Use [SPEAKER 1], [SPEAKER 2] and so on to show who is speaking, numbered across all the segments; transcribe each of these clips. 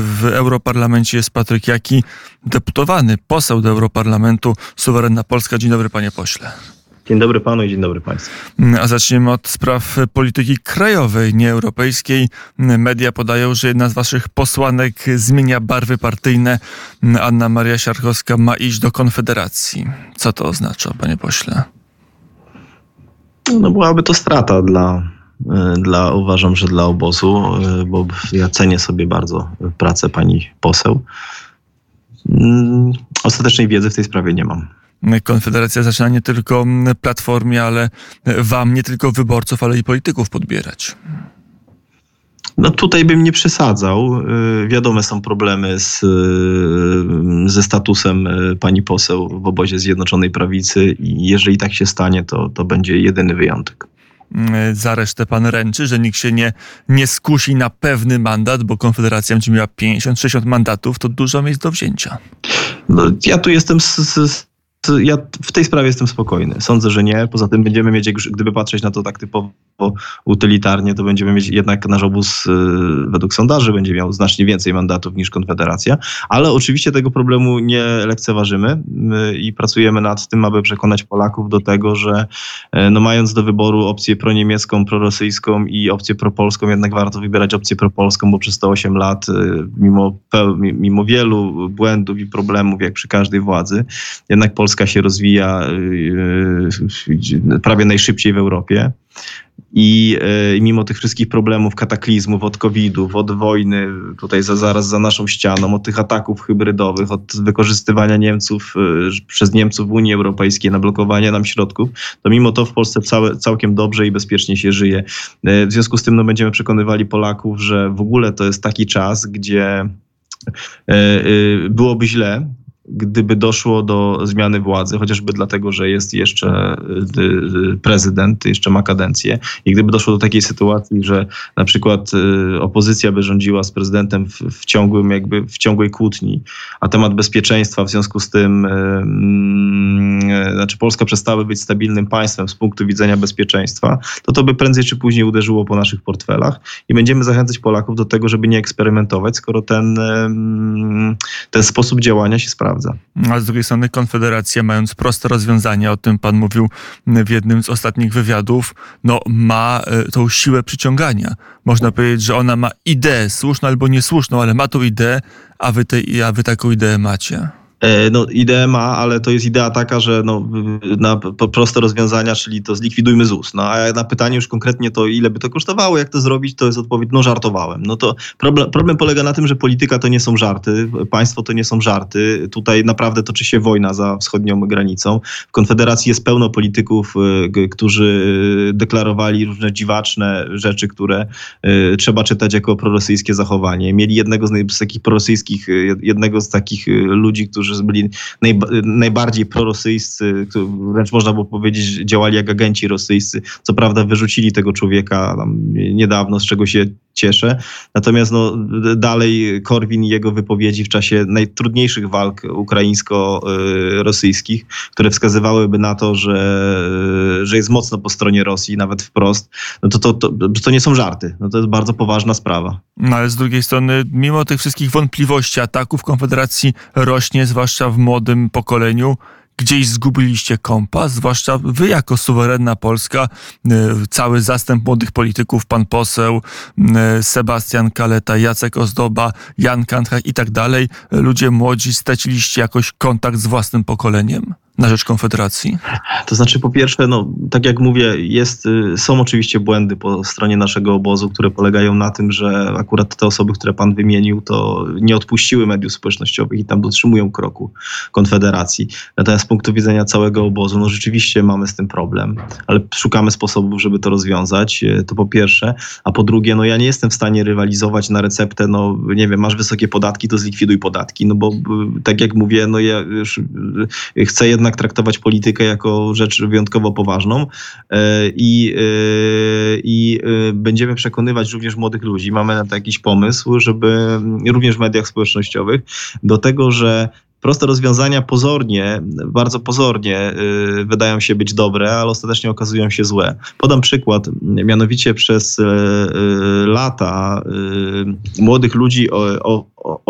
[SPEAKER 1] w Europarlamencie jest Patryk Jaki, deputowany, poseł do Europarlamentu, suwerenna Polska. Dzień dobry, panie pośle.
[SPEAKER 2] Dzień dobry panu i dzień dobry państwu.
[SPEAKER 1] A zaczniemy od spraw polityki krajowej, nie europejskiej. Media podają, że jedna z waszych posłanek zmienia barwy partyjne. Anna Maria Siarkowska ma iść do Konfederacji. Co to oznacza, panie pośle?
[SPEAKER 2] No byłaby to strata dla, dla uważam, że dla obozu, bo ja cenię sobie bardzo pracę pani poseł. Ostatecznej wiedzy w tej sprawie nie mam.
[SPEAKER 1] Konfederacja zaczyna nie tylko platformie, ale wam nie tylko wyborców, ale i polityków podbierać.
[SPEAKER 2] No tutaj bym nie przesadzał. Wiadome są problemy z, ze statusem pani poseł w obozie Zjednoczonej Prawicy i jeżeli tak się stanie, to, to będzie jedyny wyjątek.
[SPEAKER 1] Za resztę pan ręczy, że nikt się nie, nie skusi na pewny mandat, bo Konfederacja będzie miała 50-60 mandatów, to dużo miejsc do wzięcia.
[SPEAKER 2] No, ja tu jestem z, z ja w tej sprawie jestem spokojny. Sądzę, że nie. Poza tym będziemy mieć, gdyby patrzeć na to tak typowo utylitarnie, to będziemy mieć jednak nasz obóz y, według sondaży będzie miał znacznie więcej mandatów niż Konfederacja, ale oczywiście tego problemu nie lekceważymy i pracujemy nad tym, aby przekonać Polaków do tego, że e, no mając do wyboru opcję proniemiecką, prorosyjską i opcję propolską, jednak warto wybierać opcję propolską, bo przez te 8 lat, y, mimo, mimo wielu błędów i problemów, jak przy każdej władzy, jednak Polska się rozwija y, prawie najszybciej w Europie. I y, mimo tych wszystkich problemów, kataklizmów, od COVID-ów, od wojny, tutaj za, zaraz za naszą ścianą, od tych ataków hybrydowych, od wykorzystywania Niemców przez Niemców w Unii Europejskiej na blokowanie nam środków, to mimo to w Polsce całe, całkiem dobrze i bezpiecznie się żyje. W związku z tym no, będziemy przekonywali Polaków, że w ogóle to jest taki czas, gdzie byłoby źle, gdyby doszło do zmiany władzy, chociażby dlatego, że jest jeszcze y, y, prezydent, jeszcze ma kadencję i gdyby doszło do takiej sytuacji, że na przykład y, opozycja by rządziła z prezydentem w, w ciągłym, jakby w ciągłej kłótni, a temat bezpieczeństwa w związku z tym, yy, znaczy Polska przestała być stabilnym państwem z punktu widzenia bezpieczeństwa, to to by prędzej czy później uderzyło po naszych portfelach i będziemy zachęcać Polaków do tego, żeby nie eksperymentować, skoro ten, yy, ten sposób działania się sprawdza sprawdza.
[SPEAKER 1] A z drugiej strony Konfederacja, mając proste rozwiązania, o tym pan mówił w jednym z ostatnich wywiadów, no ma e, tą siłę przyciągania. Można powiedzieć, że ona ma ideę, słuszną albo niesłuszną, ale ma tą ideę, a wy, te, a wy taką ideę macie.
[SPEAKER 2] E, no, ideę ma, ale to jest idea taka, że no, na proste rozwiązania, czyli to zlikwidujmy ZUS. No, a na pytanie już konkretnie to, ile by to kosztowało, jak to zrobić, to jest odpowiedź, no żartowałem. No to problem, problem polega na tym, że polityka to nie są żarty, państwo to nie są żarty. Tutaj naprawdę toczy się wojna za wschodnią granicą. W Konfederacji jest pełno polityków, y, którzy deklarowali różne dziwaczne rzeczy, które y, trzeba czytać jako prorosyjskie zachowanie. Mieli jednego z, z takich prorosyjskich, jednego z takich ludzi, którzy którzy byli najba najbardziej prorosyjscy, wręcz można było powiedzieć, działali jak agenci rosyjscy. Co prawda wyrzucili tego człowieka niedawno, z czego się cieszę. Natomiast no, dalej Korwin i jego wypowiedzi w czasie najtrudniejszych walk ukraińsko-rosyjskich, które wskazywałyby na to, że, że jest mocno po stronie Rosji, nawet wprost, no to, to, to, to nie są żarty. No to jest bardzo poważna sprawa.
[SPEAKER 1] No ale z drugiej strony, mimo tych wszystkich wątpliwości, ataków Konfederacji rośnie, zwłaszcza w młodym pokoleniu, gdzieś zgubiliście kompas, zwłaszcza wy jako suwerenna Polska, e, cały zastęp młodych polityków, pan poseł, e, Sebastian Kaleta, Jacek Ozdoba, Jan Kantrach i tak dalej. Ludzie młodzi straciliście jakoś kontakt z własnym pokoleniem? Na rzecz Konfederacji?
[SPEAKER 2] To znaczy, po pierwsze, no, tak jak mówię, jest, y, są oczywiście błędy po stronie naszego obozu, które polegają na tym, że akurat te osoby, które pan wymienił, to nie odpuściły mediów społecznościowych i tam dotrzymują kroku Konfederacji. Natomiast z punktu widzenia całego obozu, no rzeczywiście mamy z tym problem, ale szukamy sposobów, żeby to rozwiązać. Y, to po pierwsze. A po drugie, no ja nie jestem w stanie rywalizować na receptę, no nie wiem, masz wysokie podatki, to zlikwiduj podatki. No bo y, tak jak mówię, no ja chcę jednak jednak traktować politykę jako rzecz wyjątkowo poważną e, i, e, i e, będziemy przekonywać również młodych ludzi, mamy na to jakiś pomysł, żeby również w mediach społecznościowych do tego, że proste rozwiązania pozornie, bardzo pozornie y, wydają się być dobre, ale ostatecznie okazują się złe. Podam przykład, mianowicie przez y, y, lata młodych ludzi o, o,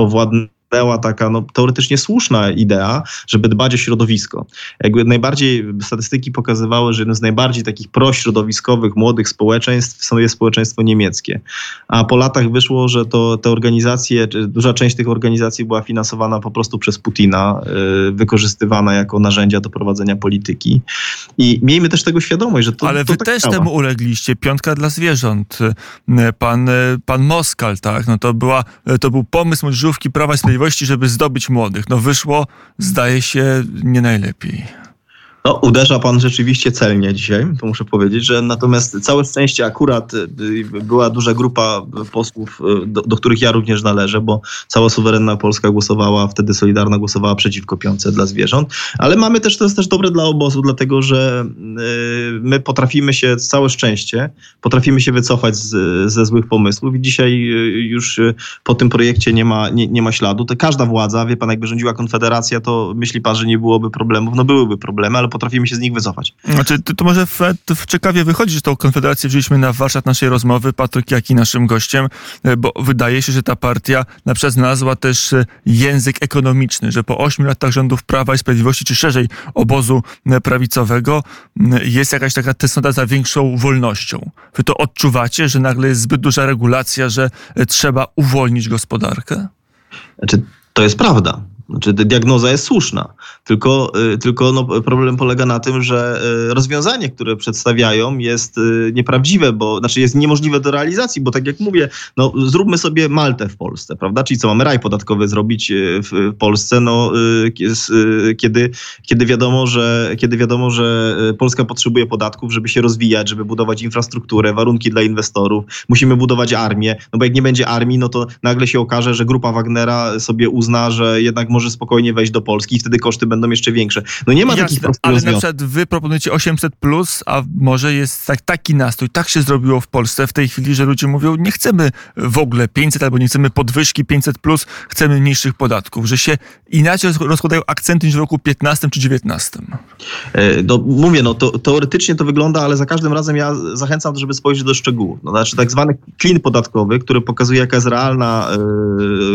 [SPEAKER 2] owładnęła taka no, teoretycznie słuszna idea, żeby dbać o środowisko. Jakby najbardziej statystyki pokazywały, że jednym z najbardziej takich prośrodowiskowych młodych społeczeństw jest społeczeństwo niemieckie. A po latach wyszło, że to te organizacje, duża część tych organizacji była finansowana po prostu przez Putina, yy, wykorzystywana jako narzędzia do prowadzenia polityki. I miejmy też tego świadomość, że to
[SPEAKER 1] Ale
[SPEAKER 2] to
[SPEAKER 1] wy
[SPEAKER 2] tak
[SPEAKER 1] też
[SPEAKER 2] działa.
[SPEAKER 1] temu ulegliście. Piątka dla zwierząt. Pan, pan Moskal, tak? No to, była, to był pomysł młodzieżówki Prawa i Sprawiedliwości, żeby zdobyć młodych. No wyszło, zdaje się, nie najlepiej.
[SPEAKER 2] No, uderza pan rzeczywiście celnie dzisiaj, to muszę powiedzieć, że natomiast całe szczęście akurat y, była duża grupa posłów, y, do, do, których ja również należę, bo cała suwerenna Polska głosowała, wtedy Solidarna głosowała przeciwko piące dla zwierząt, ale mamy też, to jest też dobre dla obozu, dlatego że y, my potrafimy się, całe szczęście, potrafimy się wycofać z, ze złych pomysłów i dzisiaj już po tym projekcie nie ma, nie, nie ma śladu. To każda władza, wie pan, jakby rządziła Konfederacja, to myśli pan, że nie byłoby problemów? No byłyby problemy, ale potrafimy się z nich wycofać.
[SPEAKER 1] Znaczy, to, to może w, w ciekawie wychodzi, że tą konfederację wzięliśmy na warsztat naszej rozmowy, Patryk Jaki naszym gościem, e, bo wydaje się, że ta partia na przykład znalazła też e, język ekonomiczny, że po ośmiu latach rządów Prawa i Sprawiedliwości, czy szerzej obozu e, prawicowego, jest jakaś taka tęsknota za większą wolnością. Wy to odczuwacie, że nagle jest zbyt duża regulacja, że trzeba uwolnić gospodarkę?
[SPEAKER 2] Znaczy, to jest prawda. Znaczy, diagnoza jest słuszna, tylko, tylko no, problem polega na tym, że rozwiązanie, które przedstawiają, jest nieprawdziwe, bo znaczy jest niemożliwe do realizacji, bo tak jak mówię, no, zróbmy sobie Maltę w Polsce, prawda? Czyli co mamy raj podatkowy zrobić w Polsce, no, kiedy, kiedy, wiadomo, że, kiedy wiadomo, że Polska potrzebuje podatków, żeby się rozwijać, żeby budować infrastrukturę, warunki dla inwestorów, musimy budować armię, no bo jak nie będzie armii, no to nagle się okaże, że grupa Wagnera sobie uzna, że jednak może spokojnie wejść do Polski i wtedy koszty będą jeszcze większe. No nie ma
[SPEAKER 1] Jasne,
[SPEAKER 2] takich prostych
[SPEAKER 1] Ale
[SPEAKER 2] rozwiązań.
[SPEAKER 1] na przykład wy proponujecie 800+, plus, a może jest tak, taki nastrój, tak się zrobiło w Polsce w tej chwili, że ludzie mówią, nie chcemy w ogóle 500 albo nie chcemy podwyżki 500+, plus, chcemy mniejszych podatków, że się inaczej rozkładają akcenty niż w roku 15 czy 19.
[SPEAKER 2] No, mówię, no to, teoretycznie to wygląda, ale za każdym razem ja zachęcam, żeby spojrzeć do szczegółów. No, znaczy tak zwany klin podatkowy, który pokazuje, jaka jest realna y,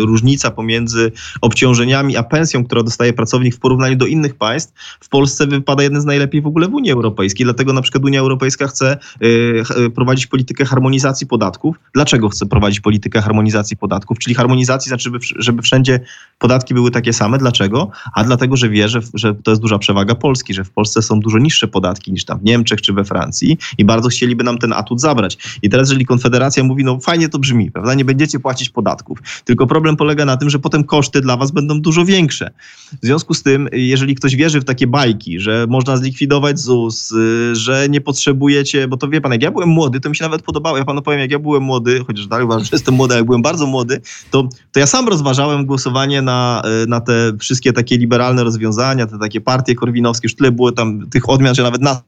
[SPEAKER 2] różnica pomiędzy obciążeniami a pensją, którą dostaje pracownik w porównaniu do innych państw, w Polsce wypada jeden z najlepiej w ogóle w Unii Europejskiej. Dlatego na przykład Unia Europejska chce y, prowadzić politykę harmonizacji podatków. Dlaczego chce prowadzić politykę harmonizacji podatków? Czyli harmonizacji znaczy, żeby, żeby wszędzie podatki były takie same. Dlaczego? A dlatego, że wie, że, że to jest duża przewaga Polski, że w Polsce są dużo niższe podatki niż tam w Niemczech czy we Francji i bardzo chcieliby nam ten atut zabrać. I teraz, jeżeli Konfederacja mówi, no fajnie to brzmi, prawda, nie będziecie płacić podatków, tylko problem polega na tym, że potem koszty dla was będą dużo większe. W związku z tym, jeżeli ktoś wierzy w takie bajki, że można zlikwidować ZUS, że nie potrzebujecie, bo to wie pan, jak ja byłem młody, to mi się nawet podobało, ja panu powiem, jak ja byłem młody, chociaż dalej uważam, że jestem młody, jak byłem bardzo młody, to, to ja sam rozważałem głosowanie na, na te wszystkie takie liberalne rozwiązania, te takie partie korwinowskie, już tyle było tam tych odmian, że nawet na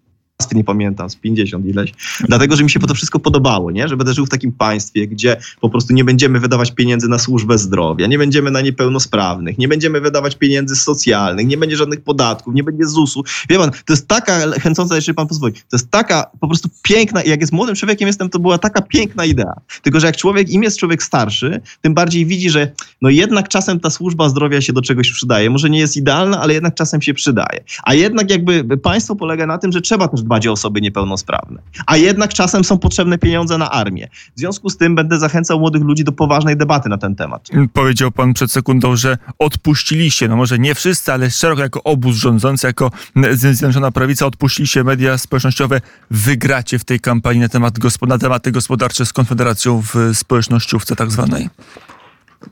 [SPEAKER 2] nie pamiętam, z 50 ileś, dlatego, że mi się to wszystko podobało, nie? że będę żył w takim państwie, gdzie po prostu nie będziemy wydawać pieniędzy na służbę zdrowia, nie będziemy na niepełnosprawnych, nie będziemy wydawać pieniędzy socjalnych, nie będzie żadnych podatków, nie będzie ZUS-u. Wie pan, to jest taka chęcąca, jeżeli pan pozwoli, to jest taka po prostu piękna, jak jest młodym człowiekiem jestem, to była taka piękna idea. Tylko, że jak człowiek, im jest człowiek starszy, tym bardziej widzi, że no jednak czasem ta służba zdrowia się do czegoś przydaje. Może nie jest idealna, ale jednak czasem się przydaje. A jednak jakby państwo polega na tym, że trzeba też dbać o osoby niepełnosprawne. A jednak czasem są potrzebne pieniądze na armię. W związku z tym będę zachęcał młodych ludzi do poważnej debaty na ten temat.
[SPEAKER 1] Powiedział pan przed sekundą, że odpuściliście, no może nie wszyscy, ale szeroko jako obóz rządzący, jako Zjednoczona Prawica odpuściliście media społecznościowe. Wygracie w tej kampanii na, temat na tematy gospodarcze z Konfederacją w społecznościówce tak zwanej?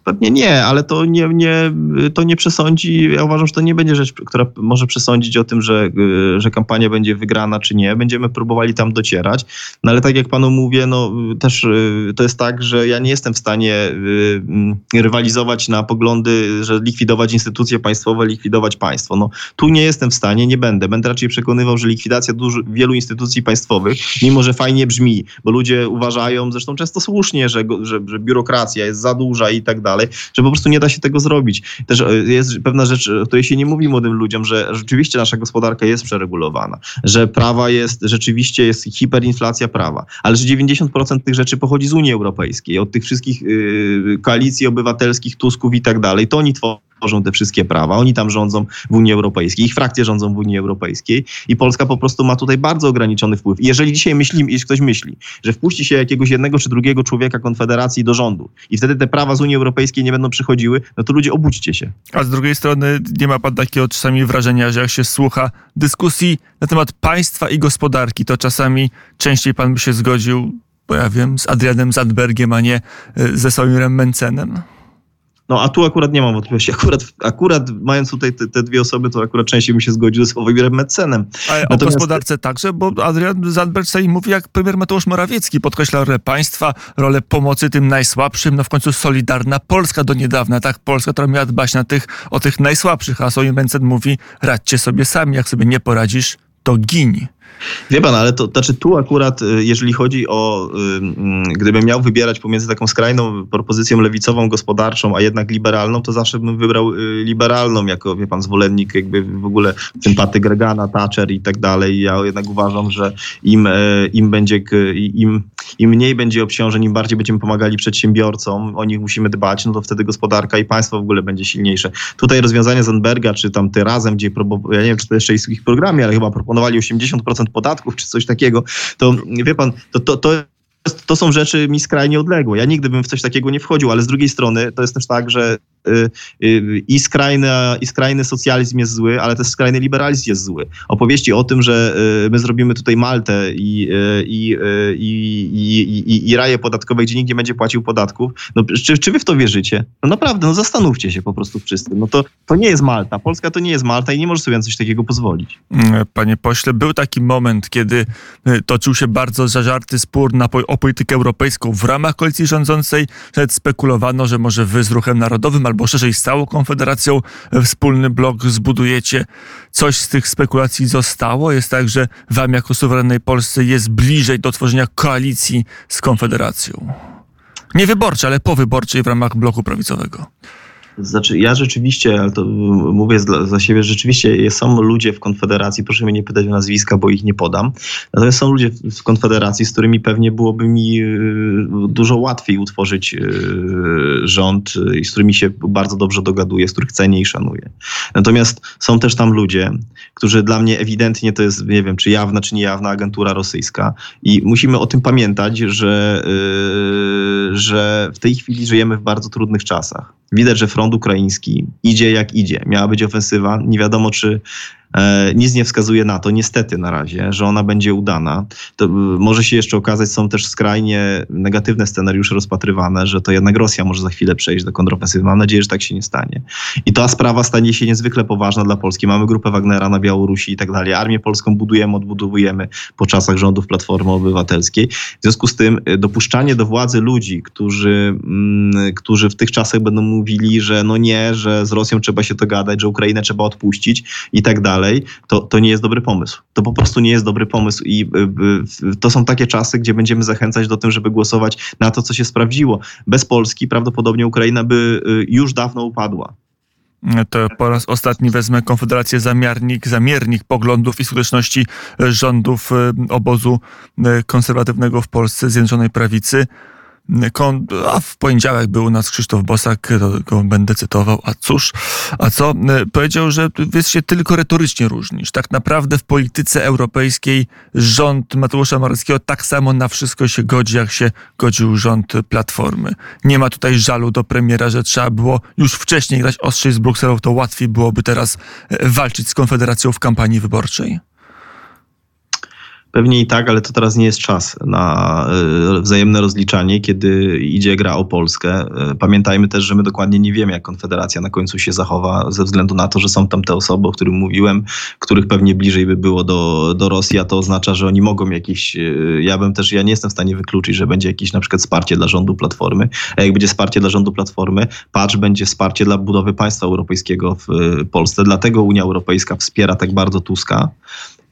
[SPEAKER 2] Pewnie nie, ale to nie, nie, to nie przesądzi, ja uważam, że to nie będzie rzecz, która może przesądzić o tym, że, że kampania będzie wygrana czy nie. Będziemy próbowali tam docierać, no ale tak jak panu mówię, no też to jest tak, że ja nie jestem w stanie rywalizować na poglądy, że likwidować instytucje państwowe, likwidować państwo. No tu nie jestem w stanie, nie będę. Będę raczej przekonywał, że likwidacja dużo, wielu instytucji państwowych, mimo że fajnie brzmi, bo ludzie uważają, zresztą często słusznie, że, że, że biurokracja jest za duża i tak dalej, dalej, że po prostu nie da się tego zrobić. Też e, jest pewna rzecz, o której się nie mówi młodym ludziom, że rzeczywiście nasza gospodarka jest przeregulowana, że prawa jest, rzeczywiście jest hiperinflacja prawa, ale że 90% tych rzeczy pochodzi z Unii Europejskiej, od tych wszystkich yy, koalicji obywatelskich, Tusków i tak dalej. To oni tworzą tworzą te wszystkie prawa. Oni tam rządzą w Unii Europejskiej, ich frakcje rządzą w Unii Europejskiej i Polska po prostu ma tutaj bardzo ograniczony wpływ. I jeżeli dzisiaj myśli, jeśli ktoś myśli, że wpuści się jakiegoś jednego czy drugiego człowieka Konfederacji do rządu i wtedy te prawa z Unii Europejskiej nie będą przychodziły, no to ludzie obudźcie się.
[SPEAKER 1] A z drugiej strony nie ma pan takiego czasami wrażenia, że jak się słucha dyskusji na temat państwa i gospodarki, to czasami częściej pan by się zgodził, bo ja wiem, z Adrianem Zandbergiem, a nie y, ze Sławimirem Mencenem?
[SPEAKER 2] No a tu akurat nie mam wątpliwości. Akurat, akurat mając tutaj te, te dwie osoby, to akurat częściej bym się zgodził ze Sławomirem Mecenem.
[SPEAKER 1] Ale Natomiast... o gospodarce także, bo Adrian Zandberg mówi jak premier Mateusz Morawiecki, podkreśla rolę państwa, rolę pomocy tym najsłabszym, no w końcu Solidarna Polska do niedawna, tak? Polska, która miała dbać na tych, o tych najsłabszych, a Sławomir Mencen mówi radźcie sobie sami, jak sobie nie poradzisz, to gin.
[SPEAKER 2] Wie pan, ale to znaczy tu akurat, y, jeżeli chodzi o, y, gdybym miał wybierać pomiędzy taką skrajną propozycją lewicową, gospodarczą, a jednak liberalną, to zawsze bym wybrał y, liberalną, jako, wie pan, zwolennik jakby w ogóle sympatyk Reagana, Thatcher i tak dalej. Ja jednak uważam, że im, im będzie, im, im mniej będzie obciążeń, im bardziej będziemy pomagali przedsiębiorcom, o nich musimy dbać, no to wtedy gospodarka i państwo w ogóle będzie silniejsze. Tutaj rozwiązania Zandberga, czy tam ty razem, gdzie, ja nie wiem, czy to jeszcze jest w ich programie, ale chyba proponowali 80% podatków czy coś takiego, to wie pan, to, to, to to są rzeczy mi skrajnie odległe. Ja nigdy bym w coś takiego nie wchodził, ale z drugiej strony to jest też tak, że i skrajny, i skrajny socjalizm jest zły, ale też skrajny liberalizm jest zły. Opowieści o tym, że y, my zrobimy tutaj Maltę i, i, i, i, i raje podatkowe, gdzie nikt nie będzie płacił podatków, no, czy, czy wy w to wierzycie? No naprawdę, no zastanówcie się po prostu wszyscy. No to, to nie jest Malta. Polska to nie jest Malta i nie może sobie na coś takiego pozwolić.
[SPEAKER 1] Mm, panie pośle, był taki moment, kiedy toczył się bardzo zażarty spór na, o politykę europejską w ramach koalicji rządzącej. Nawet spekulowano, że może wy z ruchem narodowym albo szerzej z całą Konfederacją wspólny blok zbudujecie. Coś z tych spekulacji zostało? Jest tak, że wam jako suwerennej Polsce jest bliżej do tworzenia koalicji z Konfederacją? Nie wyborczej, ale powyborczej w ramach bloku prawicowego.
[SPEAKER 2] Znaczy, ja rzeczywiście, ale to mówię za, siebie, rzeczywiście są ludzie w Konfederacji, proszę mnie nie pytać o nazwiska, bo ich nie podam. Natomiast są ludzie w Konfederacji, z którymi pewnie byłoby mi y, dużo łatwiej utworzyć y, rząd y, i z którymi się bardzo dobrze dogaduję, z których cenię i szanuję. Natomiast są też tam ludzie, którzy dla mnie ewidentnie to jest, nie wiem, czy jawna, czy niejawna agentura rosyjska. I musimy o tym pamiętać, że, że w tej chwili żyjemy w bardzo trudnych czasach. Widać, że front ukraiński idzie jak idzie. Miała być ofensywa. Nie wiadomo, czy nic nie wskazuje na to, niestety na razie, że ona będzie udana. To może się jeszcze okazać, są też skrajnie negatywne scenariusze rozpatrywane, że to jednak Rosja może za chwilę przejść do kontrofensywy. Mam nadzieję, że tak się nie stanie. I ta sprawa stanie się niezwykle poważna dla Polski. Mamy grupę Wagnera na Białorusi i tak dalej. Armię polską budujemy, odbudowujemy po czasach rządów Platformy Obywatelskiej. W związku z tym e, dopuszczanie do władzy ludzi, którzy, mm, którzy w tych czasach będą mówili, że no nie, że z Rosją trzeba się to gadać, że Ukrainę trzeba odpuścić i tak dalej dalej, to, to nie jest dobry pomysł. To po prostu nie jest dobry pomysł i y, y, to są takie czasy, gdzie będziemy zachęcać do tym, żeby głosować na to, co się sprawdziło. Bez Polski prawdopodobnie Ukraina by y, już dawno upadła.
[SPEAKER 1] To po raz ostatni wezmę Konfederację zamiarnik, zamiernik poglądów i skuteczności rządów obozu konserwatywnego w Polsce, Zjednoczonej Prawicy. A w poniedziałek był u nas Krzysztof Bosak, go będę cytował. A cóż, a co? Powiedział, że wy się tylko retorycznie różnisz. Tak naprawdę w polityce europejskiej rząd Mateusza Morawieckiego tak samo na wszystko się godzi, jak się godził rząd Platformy. Nie ma tutaj żalu do premiera, że trzeba było już wcześniej grać ostrzej z Brukselą, to łatwiej byłoby teraz e, walczyć z Konfederacją w kampanii wyborczej.
[SPEAKER 2] Pewnie i tak, ale to teraz nie jest czas na e, wzajemne rozliczanie, kiedy idzie gra o Polskę. E, pamiętajmy też, że my dokładnie nie wiemy, jak Konfederacja na końcu się zachowa, ze względu na to, że są tam te osoby, o których mówiłem, których pewnie bliżej by było do, do Rosji, a to oznacza, że oni mogą jakieś. E, ja bym też, ja nie jestem w stanie wykluczyć, że będzie jakieś na przykład wsparcie dla rządu Platformy. A jak będzie wsparcie dla rządu Platformy, patrz, będzie wsparcie dla budowy państwa europejskiego w Polsce. Dlatego Unia Europejska wspiera tak bardzo Tuska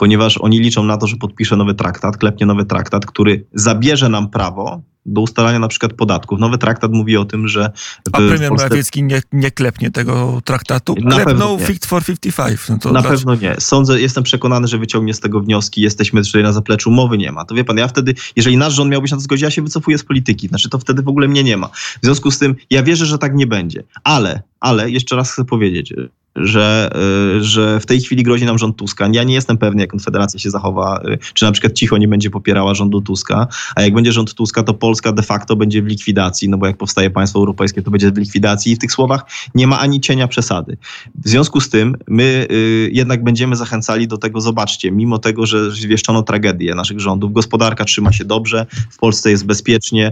[SPEAKER 2] ponieważ oni liczą na to, że podpisze nowy traktat, klepnie nowy traktat, który zabierze nam prawo do ustalania na przykład podatków. Nowy traktat mówi o tym, że...
[SPEAKER 1] A premier Polsce... Morawiecki nie, nie klepnie tego traktatu?
[SPEAKER 2] Na pewno
[SPEAKER 1] nie. Fit for 55. No
[SPEAKER 2] na pewno nie. Sądzę, jestem przekonany, że wyciągnie z tego wnioski. Jesteśmy tutaj na zapleczu, mowy nie ma. To wie pan, ja wtedy, jeżeli nasz rząd miałby się na to zgodzić, ja się wycofuję z polityki. Znaczy to wtedy w ogóle mnie nie ma. W związku z tym ja wierzę, że tak nie będzie. Ale, ale jeszcze raz chcę powiedzieć, że, y, że w tej chwili grozi nam rząd Tuska. Ja nie jestem pewny, jak Konfederacja się zachowa, y, czy na przykład cicho nie będzie popierała rządu Tuska, a jak będzie rząd Tuska, to Polska de facto będzie w likwidacji, no bo jak powstaje państwo europejskie, to będzie w likwidacji i w tych słowach nie ma ani cienia przesady. W związku z tym my y, jednak będziemy zachęcali do tego, zobaczcie, mimo tego, że zwieszczono tragedię naszych rządów, gospodarka trzyma się dobrze, w Polsce jest bezpiecznie,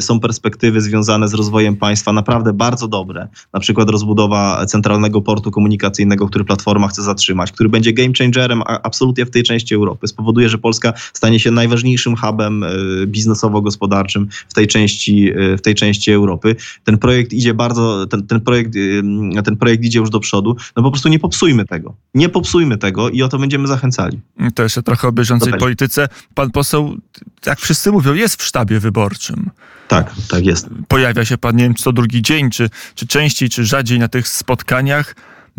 [SPEAKER 2] są perspektywy związane z rozwojem państwa naprawdę bardzo dobre, na przykład rozbudowa centralnego portu komunikacyjnego, który Platforma chce zatrzymać, który będzie game changerem absolutnie w tej części Europy. Spowoduje, że Polska stanie się najważniejszym hubem e, biznesowo-gospodarczym w tej części, e, w tej części Europy. Ten projekt idzie bardzo, ten, ten, projekt, e, ten projekt idzie już do przodu. No po prostu nie popsujmy tego. Nie popsujmy tego i o to będziemy zachęcali.
[SPEAKER 1] To jeszcze trochę o bieżącej polityce. Pan poseł, jak wszyscy mówią, jest w sztabie wyborczym.
[SPEAKER 2] Tak, tak jest.
[SPEAKER 1] Pojawia się pan, nie wiem, to drugi dzień, czy, czy częściej, czy rzadziej na tych spotkaniach.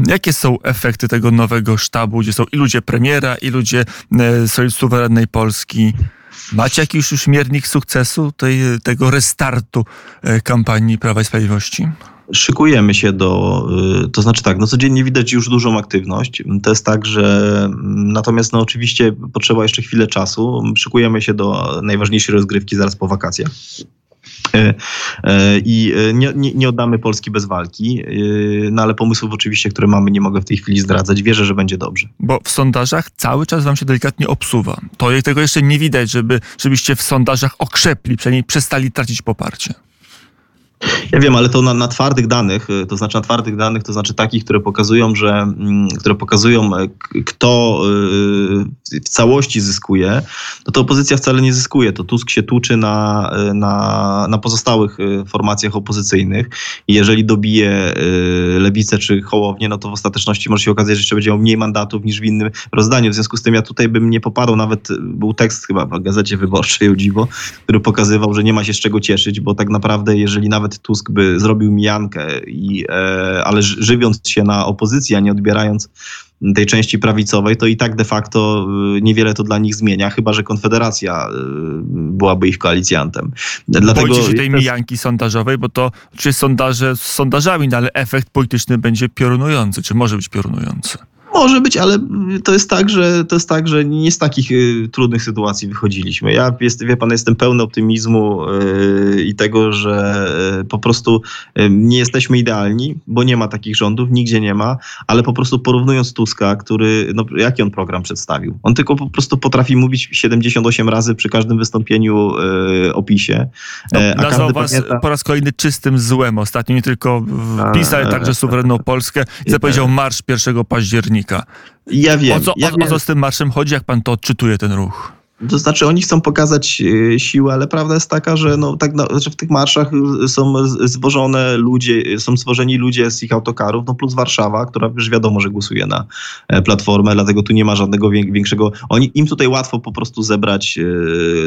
[SPEAKER 1] Jakie są efekty tego nowego sztabu, gdzie są i ludzie premiera, i ludzie e, suwerennej Polski? Macie jakiś już miernik sukcesu tej, tego restartu e, kampanii Prawa i Sprawiedliwości?
[SPEAKER 2] Szykujemy się do, y, to znaczy tak, no codziennie widać już dużą aktywność. To jest tak, że natomiast no oczywiście potrzeba jeszcze chwilę czasu. Szykujemy się do najważniejszej rozgrywki zaraz po wakacjach. E, e, I e, nie, nie, nie, oddamy Polski bez walki, no ale pomysłów oczywiście, które mamy, nie mogę w tej chwili zdradzać. Wierzę, że będzie dobrze.
[SPEAKER 1] Bo w sondażach cały czas wam się delikatnie obsuwa. To tego jeszcze nie widać, żeby, żebyście w sondażach okrzepli, przynajmniej przestali tracić poparcie.
[SPEAKER 2] Ja wiem, ale to na, na, twardych danych, y, to znaczy na twardych danych, to znaczy takich, które pokazują, że, mm, które pokazują, e, kto y, w całości zyskuje, no to opozycja wcale nie zyskuje. To Tusk się tłuczy na, y, na, na pozostałych formacjach opozycyjnych i jeżeli dobije lewicę czy hołownię, no to w ostateczności może się okazać, że jeszcze będzie miał mniej mandatów niż w innym rozdaniu. W związku z tym ja tutaj bym nie popadał, nawet był tekst chyba w Gazecie Wyborczej o dziwo, który pokazywał, że nie ma się z czego cieszyć, bo tak naprawdę jeżeli nawet nawet Tusk by zrobił mijankę, i, e, ale żywiąc się na opozycji, a nie odbierając tej części prawicowej, to i tak de facto e, niewiele to dla nich zmienia, chyba że Konfederacja e, byłaby ich koalicjantem.
[SPEAKER 1] Dlatego Boicie się tej mijanki sondażowej, bo to oczywiście sondaże z sondażami, no ale efekt polityczny będzie piorunujący, czy może być piorunujący.
[SPEAKER 2] Może być, ale to jest tak, że to jest tak, że nie z takich y, trudnych sytuacji wychodziliśmy. Ja, jest, wie pan, jestem pełny optymizmu y, i tego, że y, po prostu y, nie jesteśmy idealni, bo nie ma takich rządów, nigdzie nie ma, ale po prostu porównując Tuska, który, no jaki on program przedstawił? On tylko po prostu potrafi mówić 78 razy przy każdym wystąpieniu y, o PiSie.
[SPEAKER 1] No, e, a nazwał was pamięta... po raz kolejny czystym złem. Ostatnio nie tylko PiS, ale także suwerenną Polskę i zapowiedział marsz 1 października.
[SPEAKER 2] Ja wiem.
[SPEAKER 1] O co,
[SPEAKER 2] ja
[SPEAKER 1] o, wiem. o co z tym marszem chodzi, jak pan to odczytuje, ten ruch?
[SPEAKER 2] To znaczy oni chcą pokazać e, siłę, ale prawda jest taka, że, no, tak, no, że w tych marszach są zwożone ludzie, są stworzeni ludzie z ich autokarów, no plus Warszawa, która już wiadomo, że głosuje na e, Platformę, dlatego tu nie ma żadnego większego... Oni, im tutaj łatwo po prostu zebrać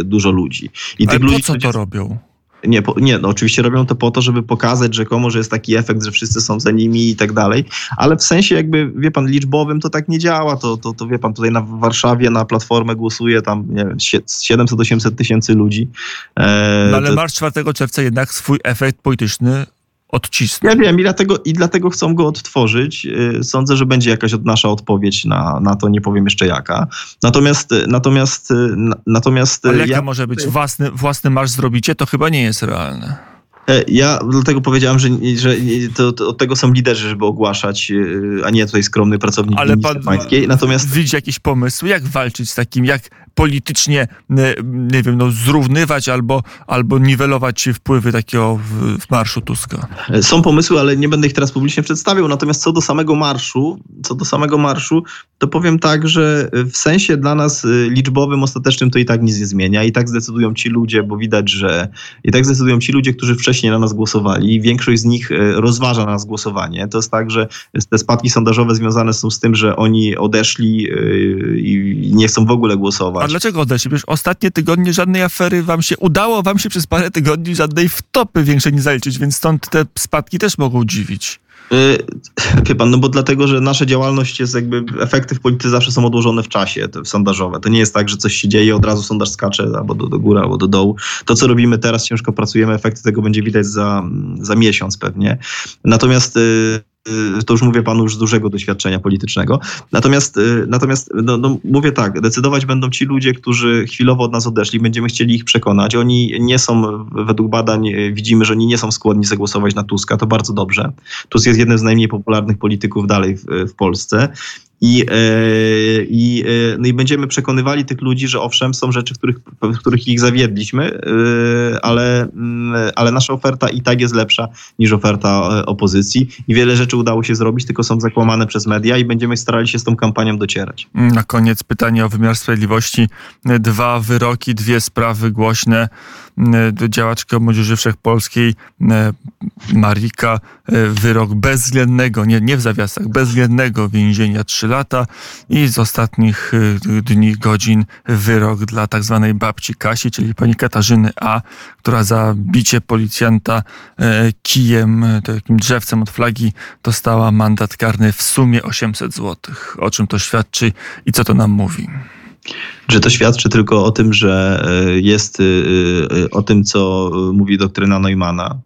[SPEAKER 2] dużo ludzi.
[SPEAKER 1] I ale tych po ludzi, co to robią?
[SPEAKER 2] Nie, po, nie no oczywiście robią to po to, żeby pokazać rzekomo, że jest taki efekt, że wszyscy są za nimi i tak dalej, ale w sensie jakby, wie pan, liczbowym to tak nie działa, to, to, to wie pan, tutaj na Warszawie na Platformę głosuje tam, nie wiem, 700-800 tysięcy ludzi.
[SPEAKER 1] E, no ale to... marsz 4 czerwca jednak swój efekt polityczny odcisnąć.
[SPEAKER 2] Ja wiem i dlatego, i dlatego chcą go odtworzyć. Y, sądzę, że będzie jakaś nasza odpowiedź na, na to, nie powiem jeszcze jaka. Natomiast, y, natomiast, y, natomiast...
[SPEAKER 1] Ale jaka ja... może być własny, własny marsz zrobicie, to chyba nie jest realne.
[SPEAKER 2] E, ja dlatego powiedziałem, że, że to, to, od tego są liderzy, żeby ogłaszać, a nie tutaj skromny pracownik
[SPEAKER 1] Ale pan pańskiej. Natomiast widzi jakiś pomysł, jak walczyć z takim, jak politycznie, nie wiem, no, zrównywać albo, albo niwelować wpływy takiego w, w marszu Tuska?
[SPEAKER 2] Są pomysły, ale nie będę ich teraz publicznie przedstawiał. Natomiast co do samego marszu, co do samego marszu, to powiem tak, że w sensie dla nas y, liczbowym, ostatecznym to i tak nic nie zmienia. I tak zdecydują ci ludzie, bo widać, że i tak zdecydują ci ludzie, którzy wcześniej na nas głosowali. Większość z nich y, rozważa na nas głosowanie. To jest tak, że te spadki sondażowe związane są z tym, że oni odeszli y, i nie chcą w ogóle głosować
[SPEAKER 1] dlaczego odeszli? Przecież ostatnie tygodnie żadnej afery wam się, udało wam się przez parę tygodni żadnej wtopy większej nie zaliczyć, więc stąd te spadki też mogą dziwić.
[SPEAKER 2] Yy, wie pan, no bo dlatego, że nasza działalność jest jakby, efekty w polityce zawsze są odłożone w czasie, te sondażowe. To nie jest tak, że coś się dzieje, od razu sondaż skacze albo do, do góry, albo do dołu. To, co robimy teraz, ciężko pracujemy, efekty tego będzie widać za, za miesiąc pewnie. Natomiast Y, to już mówię panu już z dużego doświadczenia politycznego. Natomiast, y, natomiast no, no, mówię tak, decydować będą ci ludzie, którzy chwilowo od nas odeszli, będziemy chcieli ich przekonać. Oni nie są, według badań y, widzimy, że oni nie są skłonni zagłosować na Tuska, to bardzo dobrze. Tusk jest jednym z najmniej popularnych polityków dalej w, w Polsce. I, e, i, e, no i będziemy przekonywali tych ludzi, że owszem, są rzeczy, w których, w których ich zawiedliśmy, e, ale, mm, ale nasza oferta i tak jest lepsza niż oferta opozycji. I wiele rzeczy udało się zrobić, tylko są zakłamane przez media i będziemy starali się z tą kampanią docierać.
[SPEAKER 1] Na koniec pytanie o wymiar sprawiedliwości. Dwa wyroki, dwie sprawy głośne. Działaczka Młodzieży Wszechpolskiej Marika, wyrok bezwzględnego, nie, nie w zawiasach, bezwzględnego więzienia 3 lata i z ostatnich dni, godzin wyrok dla tak zwanej babci Kasi, czyli pani Katarzyny A., która za bicie policjanta e, kijem, e, takim drzewcem od flagi, dostała mandat karny w sumie 800 zł. O czym to świadczy i co to nam mówi?
[SPEAKER 2] Że to świadczy tylko o tym, że e, jest o tym, co mówi doktryna Neumana,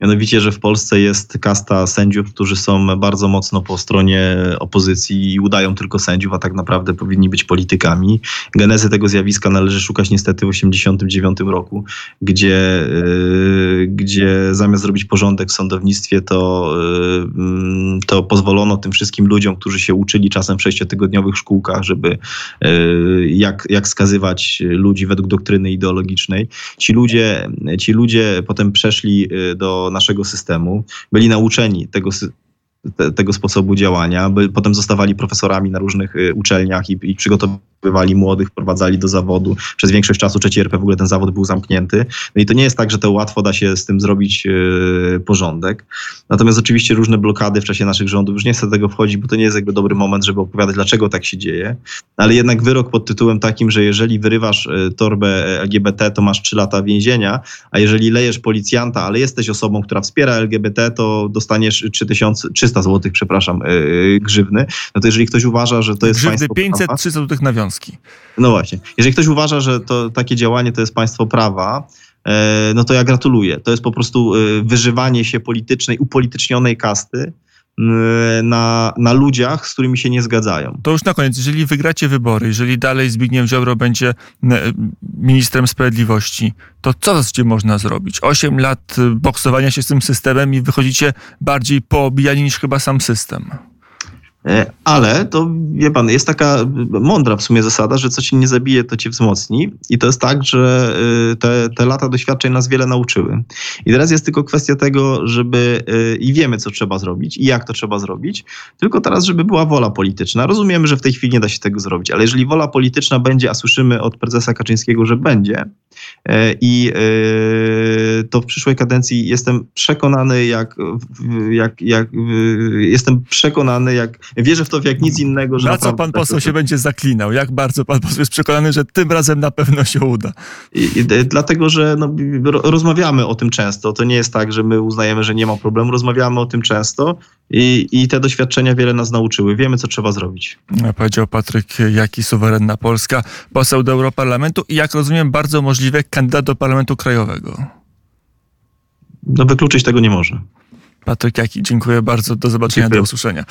[SPEAKER 2] Mianowicie, że w Polsce jest kasta sędziów, którzy są bardzo mocno po stronie opozycji i udają tylko sędziów, a tak naprawdę powinni być politykami. Genezy tego zjawiska należy szukać niestety w 1989 roku, gdzie, gdzie zamiast zrobić porządek w sądownictwie, to, yy, to pozwolono tym wszystkim ludziom, którzy się uczyli czasem w sześciotygodniowych szkółkach, żeby jak, jak skazywać ludzi według doktryny ideologicznej. Ci ludzie, ci ludzie potem przeszli do naszego systemu, byli nauczeni tego, tego sposobu działania, potem zostawali profesorami na różnych y, uczelniach i, i przygotowywali młodych, wprowadzali do zawodu. Przez większość czasu trzeci RP w ogóle ten zawód był zamknięty. No i to nie jest tak, że to łatwo da się z tym zrobić yy, porządek. Natomiast oczywiście różne blokady w czasie naszych rządów, już nie chcę do tego wchodzić, bo to nie jest jakby dobry moment, żeby opowiadać, dlaczego tak się dzieje. Ale jednak wyrok pod tytułem takim, że jeżeli wyrywasz y, torbę LGBT, to masz 3 lata więzienia, a jeżeli lejesz policjanta, ale jesteś osobą, która wspiera LGBT, to dostaniesz 3300 zł, przepraszam, yy, grzywny. No to jeżeli ktoś uważa, że to jest
[SPEAKER 1] grzywny państwo 500, 300 zł na związki.
[SPEAKER 2] No właśnie. Jeżeli ktoś uważa, że to takie działanie to jest państwo prawa, e, no to ja gratuluję. To jest po prostu e, wyżywanie się politycznej, upolitycznionej kasty na, na ludziach, z którymi się nie zgadzają.
[SPEAKER 1] To już na koniec, jeżeli wygracie wybory, jeżeli dalej Zbigniew Ziobro będzie ministrem sprawiedliwości, to co właściwie można zrobić? Osiem lat boksowania się z tym systemem i wychodzicie bardziej poobijani niż chyba sam system.
[SPEAKER 2] E, ale to, wie pan, jest taka mądra w sumie zasada, że co cię nie zabije, to cię wzmocni. I to jest tak, że y, te, te lata doświadczeń nas wiele nauczyły. I teraz jest tylko kwestia tego, żeby y, i wiemy, co trzeba zrobić i jak to trzeba zrobić, tylko teraz, żeby była wola polityczna. Rozumiemy, że w tej chwili nie da się tego zrobić, ale jeżeli wola polityczna będzie, a słyszymy od prezesa Kaczyńskiego, że będzie, i y, to w przyszłej kadencji jestem przekonany, jak, jak, jak jestem przekonany, jak wierzę w to jak nic innego. Że
[SPEAKER 1] Na co pan tak poseł się będzie zaklinał? Jak bardzo pan poseł jest przekonany, że tym razem na pewno się uda?
[SPEAKER 2] I, i, dlatego, że no, rozmawiamy o tym często. To nie jest tak, że my uznajemy, że nie ma problemu. Rozmawiamy o tym często i, i te doświadczenia wiele nas nauczyły. Wiemy, co trzeba zrobić.
[SPEAKER 1] Powiedział Patryk Jaki, suwerenna Polska, poseł do Europarlamentu i jak rozumiem, bardzo możliwy kandydat do Parlamentu Krajowego.
[SPEAKER 2] No wykluczyć tego nie może.
[SPEAKER 1] Patryk Jaki, dziękuję bardzo. Do zobaczenia, dziękuję. do usłyszenia.